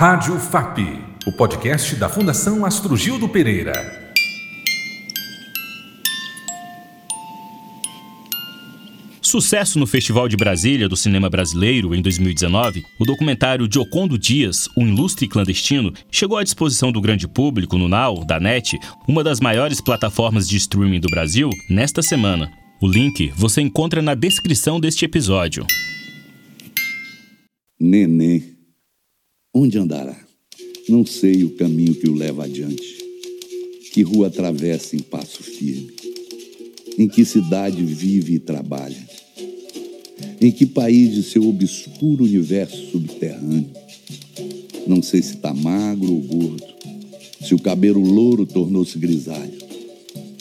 Rádio FAP, o podcast da Fundação Astro Gildo Pereira. Sucesso no Festival de Brasília do Cinema Brasileiro em 2019, o documentário Giocondo Dias, um ilustre clandestino, chegou à disposição do grande público no Now, da NET, uma das maiores plataformas de streaming do Brasil, nesta semana. O link você encontra na descrição deste episódio. Neném Onde andará? Não sei o caminho que o leva adiante. Que rua atravessa em passo firme? Em que cidade vive e trabalha? Em que país de seu obscuro universo subterrâneo? Não sei se está magro ou gordo, se o cabelo louro tornou-se grisalho,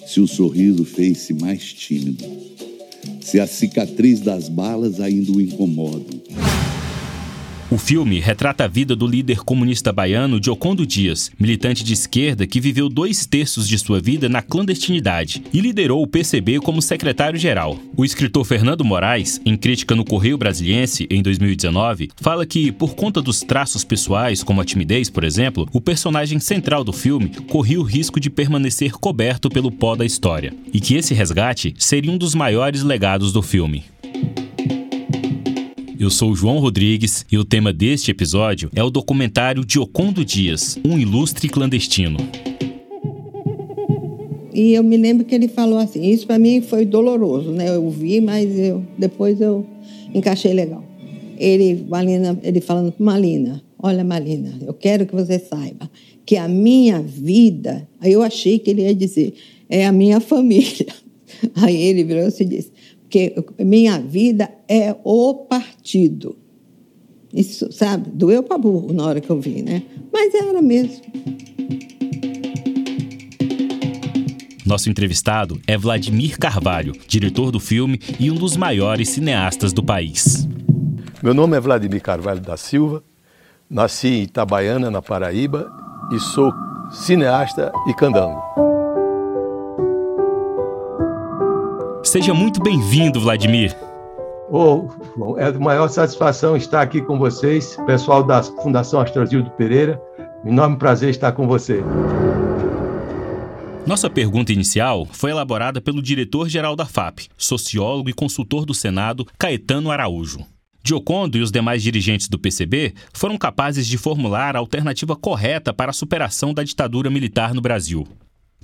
se o sorriso fez-se mais tímido, se a cicatriz das balas ainda o incomodam o filme retrata a vida do líder comunista baiano Giocondo Dias, militante de esquerda que viveu dois terços de sua vida na clandestinidade e liderou o PCB como secretário-geral. O escritor Fernando Moraes, em crítica no Correio Brasiliense em 2019, fala que, por conta dos traços pessoais, como a timidez, por exemplo, o personagem central do filme corria o risco de permanecer coberto pelo pó da história, e que esse resgate seria um dos maiores legados do filme. Eu sou João Rodrigues e o tema deste episódio é o documentário Diocondo Dias, um ilustre clandestino. E eu me lembro que ele falou assim, isso para mim foi doloroso, né? Eu vi, mas eu depois eu encaixei legal. Ele, Malina, ele falando Malina, olha Malina, eu quero que você saiba que a minha vida, aí eu achei que ele ia dizer, é a minha família. Aí ele virou e disse, porque minha vida é o partido. Isso, sabe? Doeu para burro na hora que eu vi, né? Mas era mesmo. Nosso entrevistado é Vladimir Carvalho, diretor do filme e um dos maiores cineastas do país. Meu nome é Vladimir Carvalho da Silva, nasci em Itabaiana, na Paraíba, e sou cineasta e candango. Seja muito bem-vindo, Vladimir. Oh, é de maior satisfação estar aqui com vocês, pessoal da Fundação Astrozildo Pereira. Enorme prazer estar com você. Nossa pergunta inicial foi elaborada pelo diretor-geral da FAP, sociólogo e consultor do Senado, Caetano Araújo. Diocondo e os demais dirigentes do PCB foram capazes de formular a alternativa correta para a superação da ditadura militar no Brasil.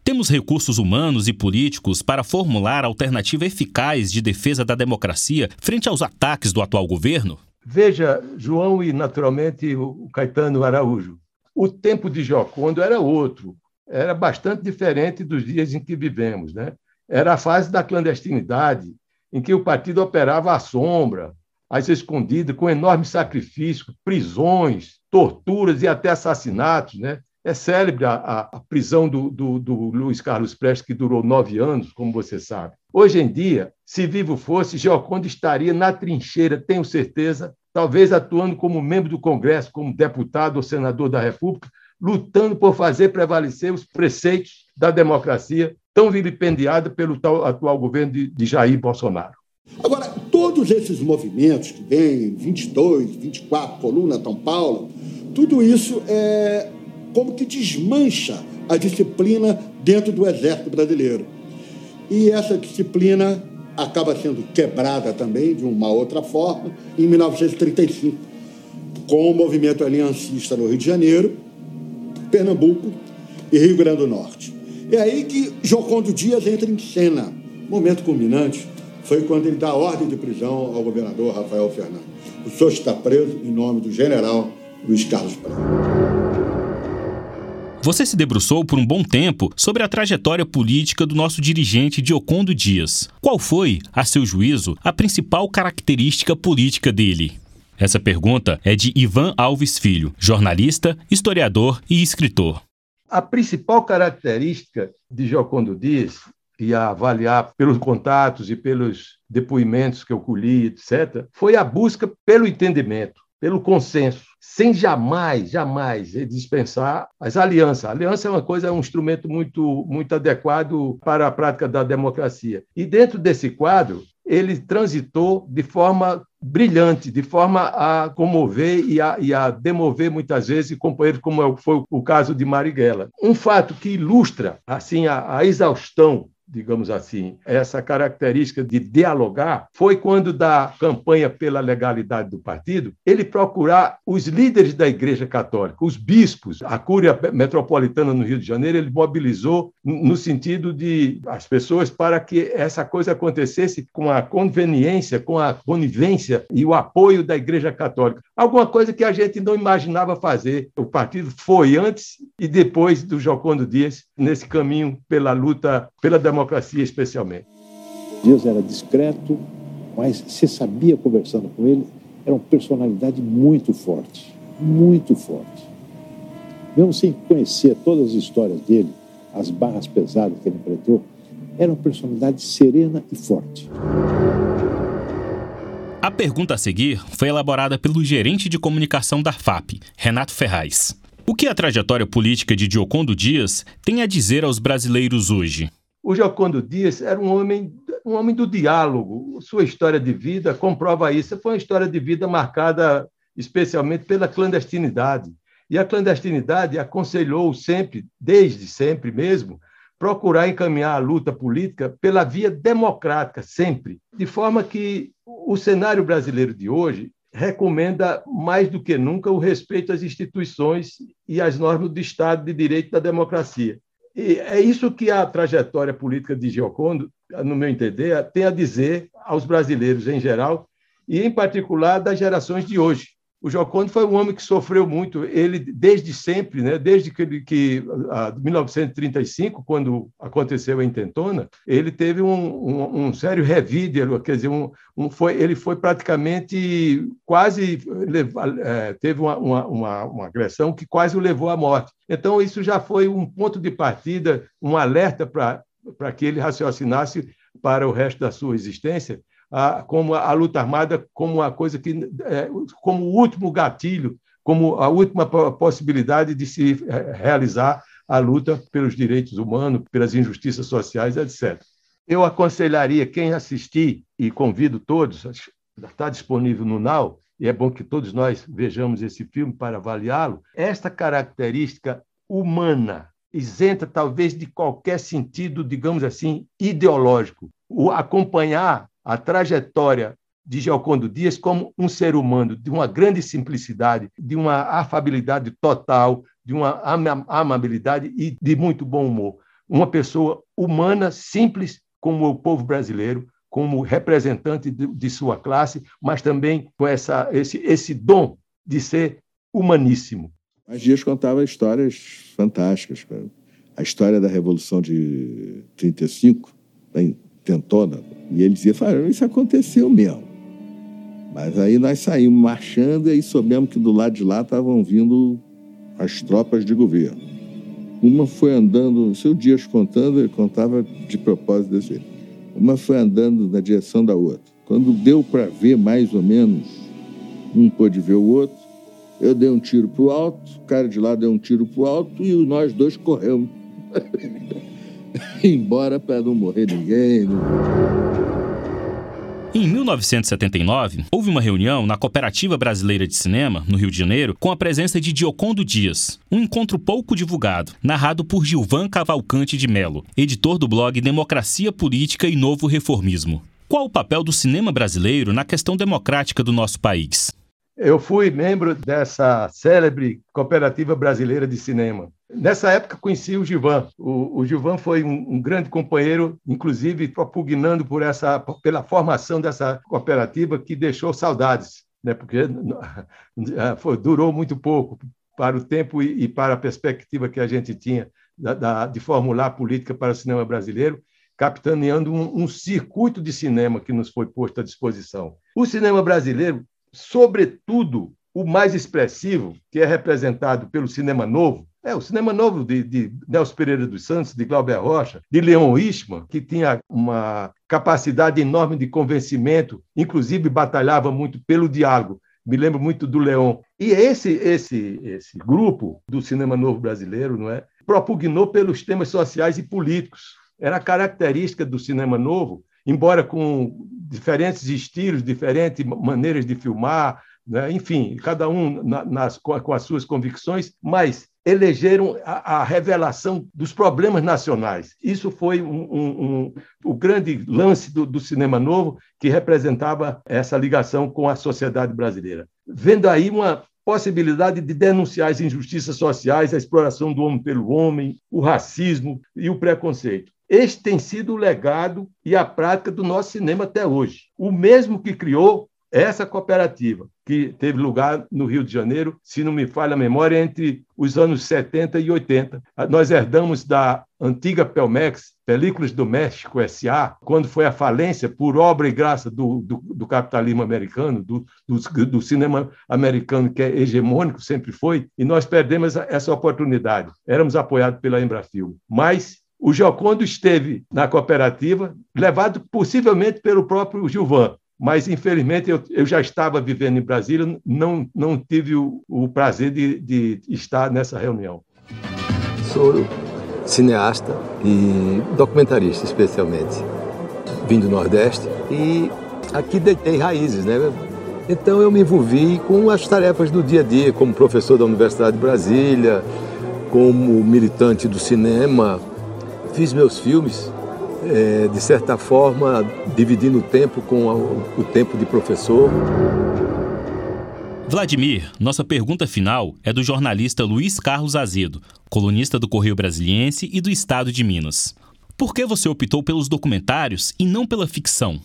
Temos recursos humanos e políticos para formular alternativa eficaz de defesa da democracia frente aos ataques do atual governo? Veja, João e, naturalmente, o Caetano Araújo. O tempo de Jocondo era outro, era bastante diferente dos dias em que vivemos. Né? Era a fase da clandestinidade, em que o partido operava à sombra, às escondidas, com enorme sacrifício, prisões, torturas e até assassinatos. Né? É célebre a, a prisão do, do, do, Luiz Carlos Prestes, que durou nove anos, como você sabe. Hoje em dia, se vivo fosse, Gioconda estaria na trincheira, tenho certeza, talvez atuando como membro do Congresso, como deputado ou senador da República, lutando por fazer prevalecer os preceitos da democracia, tão vilipendiada pelo tal, atual governo de, de Jair Bolsonaro. Agora, todos esses movimentos que vêm, 22, 24, Coluna, São Paulo, tudo isso é como que desmancha a disciplina dentro do Exército Brasileiro. E essa disciplina acaba sendo quebrada também, de uma outra forma, em 1935, com o movimento aliancista no Rio de Janeiro, Pernambuco e Rio Grande do Norte. É aí que Jocondo Dias entra em cena. Momento culminante foi quando ele dá ordem de prisão ao governador Rafael Fernandes. O senhor está preso em nome do general Luiz Carlos Prestes. Você se debruçou por um bom tempo sobre a trajetória política do nosso dirigente Diocondo Dias. Qual foi, a seu juízo, a principal característica política dele? Essa pergunta é de Ivan Alves Filho, jornalista, historiador e escritor. A principal característica de Jocondo Dias, e a avaliar pelos contatos e pelos depoimentos que eu colhi, etc., foi a busca pelo entendimento, pelo consenso sem jamais, jamais dispensar as alianças. A aliança é uma coisa, é um instrumento muito, muito adequado para a prática da democracia. E dentro desse quadro, ele transitou de forma brilhante, de forma a comover e a, e a demover muitas vezes companheiros, como é foi o caso de Marighella. Um fato que ilustra assim a, a exaustão digamos assim, essa característica de dialogar foi quando, da campanha pela legalidade do partido, ele procurar os líderes da Igreja Católica, os bispos, a Cúria Metropolitana no Rio de Janeiro, ele mobilizou no sentido de as pessoas para que essa coisa acontecesse com a conveniência, com a conivência e o apoio da Igreja Católica. Alguma coisa que a gente não imaginava fazer. O partido foi antes e depois do Jocondo Dias nesse caminho pela luta pela democracia democracia, especialmente. Dias era discreto, mas se sabia conversando com ele, era uma personalidade muito forte, muito forte. Mesmo sem conhecer todas as histórias dele, as barras pesadas que ele enfrentou, era uma personalidade serena e forte. A pergunta a seguir foi elaborada pelo gerente de comunicação da FAP, Renato Ferraz. O que a trajetória política de Diocondo Dias tem a dizer aos brasileiros hoje? O Jocondo Dias era um homem, um homem do diálogo. Sua história de vida comprova isso. Foi uma história de vida marcada especialmente pela clandestinidade. E a clandestinidade aconselhou sempre, desde sempre mesmo, procurar encaminhar a luta política pela via democrática, sempre. De forma que o cenário brasileiro de hoje recomenda mais do que nunca o respeito às instituições e às normas do Estado de Direito da democracia. E é isso que a trajetória política de Giocondo, no meu entender, tem a dizer aos brasileiros em geral, e em particular das gerações de hoje. O Joconde foi um homem que sofreu muito, ele desde sempre, né, desde que, que a, 1935, quando aconteceu a intentona, ele teve um, um, um sério revídero, quer dizer, um, um, foi, ele foi praticamente quase é, teve uma, uma, uma, uma agressão que quase o levou à morte. Então isso já foi um ponto de partida, um alerta para que ele raciocinasse para o resto da sua existência a, como a, luta armada como uma coisa que, é, como o último gatilho, como a última possibilidade de se é, realizar a luta pelos direitos humanos, pelas injustiças sociais, etc. Eu aconselharia quem assistir, e convido todos, está disponível no Now, e é bom que todos nós vejamos esse filme para avaliá-lo, esta característica humana, isenta talvez de qualquer sentido, digamos assim, ideológico. O acompanhar a trajetória de Giocondo Dias como um ser humano de uma grande simplicidade, de uma afabilidade total, de uma amabilidade e de muito bom humor. Uma pessoa humana, simples, como o povo brasileiro, como representante de, de sua classe, mas também com essa, esse, esse dom de ser humaníssimo. Mas Dias contava histórias fantásticas. A história da Revolução de 35, da intentona, e ele dizia, isso aconteceu mesmo. Mas aí nós saímos marchando e soubemos que do lado de lá estavam vindo as tropas de governo. Uma foi andando, seu Dias contando, ele contava de propósito desse jeito. Uma foi andando na direção da outra. Quando deu para ver mais ou menos, um pôde ver o outro, eu dei um tiro para o alto, o cara de lá deu um tiro para o alto e nós dois corremos. Embora para não morrer ninguém. Não... Em 1979, houve uma reunião na Cooperativa Brasileira de Cinema, no Rio de Janeiro, com a presença de Diocondo Dias. Um encontro pouco divulgado, narrado por Gilvan Cavalcante de Melo, editor do blog Democracia Política e Novo Reformismo. Qual o papel do cinema brasileiro na questão democrática do nosso país? Eu fui membro dessa célebre Cooperativa Brasileira de Cinema. Nessa época conheci o Gilvan. O, o Gilvan foi um, um, grande companheiro, inclusive propugnando por essa, pela formação dessa cooperativa que deixou saudades, né? porque foi, durou muito pouco para o tempo e, e, para a perspectiva que a gente tinha da, da, de formular política para o cinema brasileiro, capitaneando um, um circuito de cinema que nos foi posto à disposição. O cinema brasileiro, sobretudo o mais expressivo, que é representado pelo cinema novo, é, o cinema novo de, de Nelson Pereira dos Santos, de Glauber Rocha, de Leon Ishman, que tinha uma capacidade enorme de convencimento, inclusive batalhava muito pelo diálogo. Me lembro muito do Leon. E esse, esse, esse grupo do cinema novo brasileiro não é, propugnou pelos temas sociais e políticos. Era característica do cinema novo embora com diferentes estilos, diferentes maneiras de filmar, né? enfim, cada um na, nas, com, com, as suas convicções, mas elegeram a, a revelação dos problemas nacionais. Isso foi um, um, um, o grande lance do, do cinema novo, que representava essa ligação com a sociedade brasileira. Vendo aí uma possibilidade de denunciar as injustiças sociais, a exploração do homem pelo homem, o racismo e o preconceito. Este tem sido o legado e a prática do nosso cinema até hoje. O mesmo que criou essa cooperativa, que teve lugar no Rio de Janeiro, se não me falha a memória, entre os anos 70 e 80. Nós herdamos da antiga Pelmex, Películas do México S.A., quando foi a falência, por obra e graça do, do, do capitalismo americano, do, do, do, cinema americano, que é hegemônico, sempre foi, e nós perdemos essa oportunidade. Éramos apoiados pela Embrafilme. Mas o Jocondo esteve na cooperativa, levado possivelmente pelo próprio Gilvan, mas infelizmente eu, eu, já estava vivendo em Brasília, não, não tive o, o prazer de, de, estar nessa reunião. Sou cineasta e documentarista, especialmente. Vim do Nordeste e aqui deitei raízes, né? Então eu me envolvi com as tarefas do dia a dia, como professor da Universidade de Brasília, como militante do cinema. Fiz meus filmes é, de certa forma, dividindo o tempo com o tempo de professor. Vladimir, nossa pergunta final é do jornalista Luiz Carlos Azedo, colunista do Correio Brasiliense e do Estado de Minas. Por que você optou pelos documentários e não pela ficção?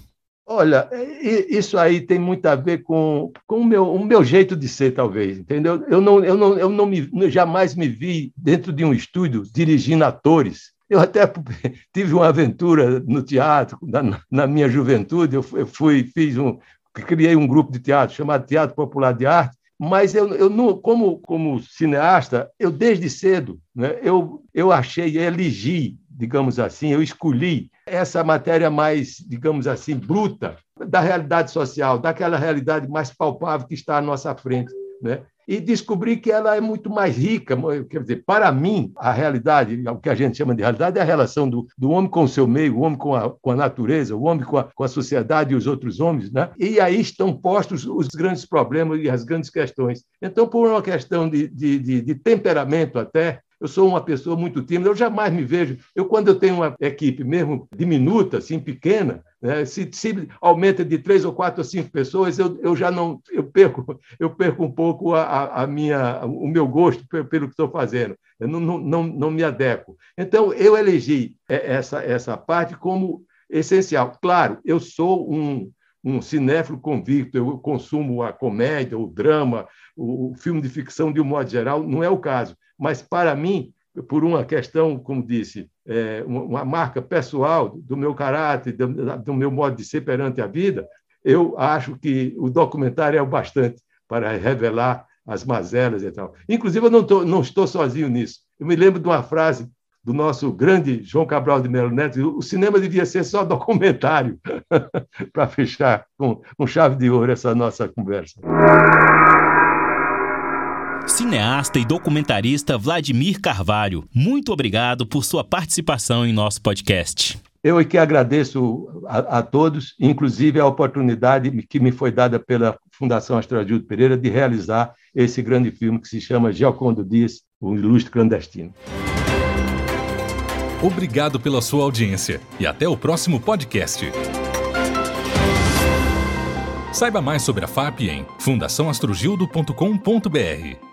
Olha, isso aí tem muito a ver com, com o, meu, o meu jeito de ser, talvez, entendeu? Eu, não, eu, não, eu não me, jamais me vi dentro de um estúdio dirigindo atores eu até tive uma aventura no teatro, na, na minha juventude, eu fui, fiz um, criei um grupo de teatro chamado Teatro Popular de Arte, mas eu, eu não, como, como cineasta, eu desde cedo, né, eu, eu achei, elegi, digamos assim, eu escolhi essa matéria mais, digamos assim, bruta da realidade social, daquela realidade mais palpável que está à nossa frente. Né? E descobri que ela é muito mais rica. Quer dizer, para mim, a realidade, o que a gente chama de realidade, é a relação do, do homem com o seu meio, o homem com a, com a natureza, o homem com a, com a sociedade e os outros homens. Né? E aí estão postos os grandes problemas e as grandes questões. Então, por uma questão de, de, de, de temperamento até, eu sou uma pessoa muito tímida, eu jamais me vejo. Eu, quando eu tenho uma equipe mesmo diminuta, assim, pequena, né, se, se, aumenta de três ou quatro ou cinco pessoas, eu, eu já não eu perco, eu perco um pouco a, a minha, o meu gosto pelo que estou fazendo. Eu não, não, não, me adequo. Então, eu elegi essa, essa parte como essencial. Claro, eu sou um, um cinéfilo convicto, eu consumo a comédia, o drama, o, o filme de ficção de um modo geral, não é o caso mas para mim, por uma questão, como disse, é, uma marca pessoal do meu caráter, do, do meu modo de ser perante a vida, eu acho que o documentário é o bastante para revelar as mazelas e tal. Inclusive, eu não, tô, não estou sozinho nisso. Eu me lembro de uma frase do nosso grande João Cabral de Melo Neto, o cinema devia ser só documentário, para fechar com, com chave de ouro essa nossa conversa cineasta e documentarista Vladimir Carvalho. Muito obrigado por sua participação em nosso podcast. Eu é que agradeço a, a, todos, inclusive a oportunidade que me foi dada pela Fundação Astragildo Pereira de realizar esse grande filme que se chama Giocondo Dias, o Ilustre Clandestino. Obrigado pela sua audiência e até o próximo podcast. Saiba mais sobre a FAP em fundaçãoastrogildo.com.br.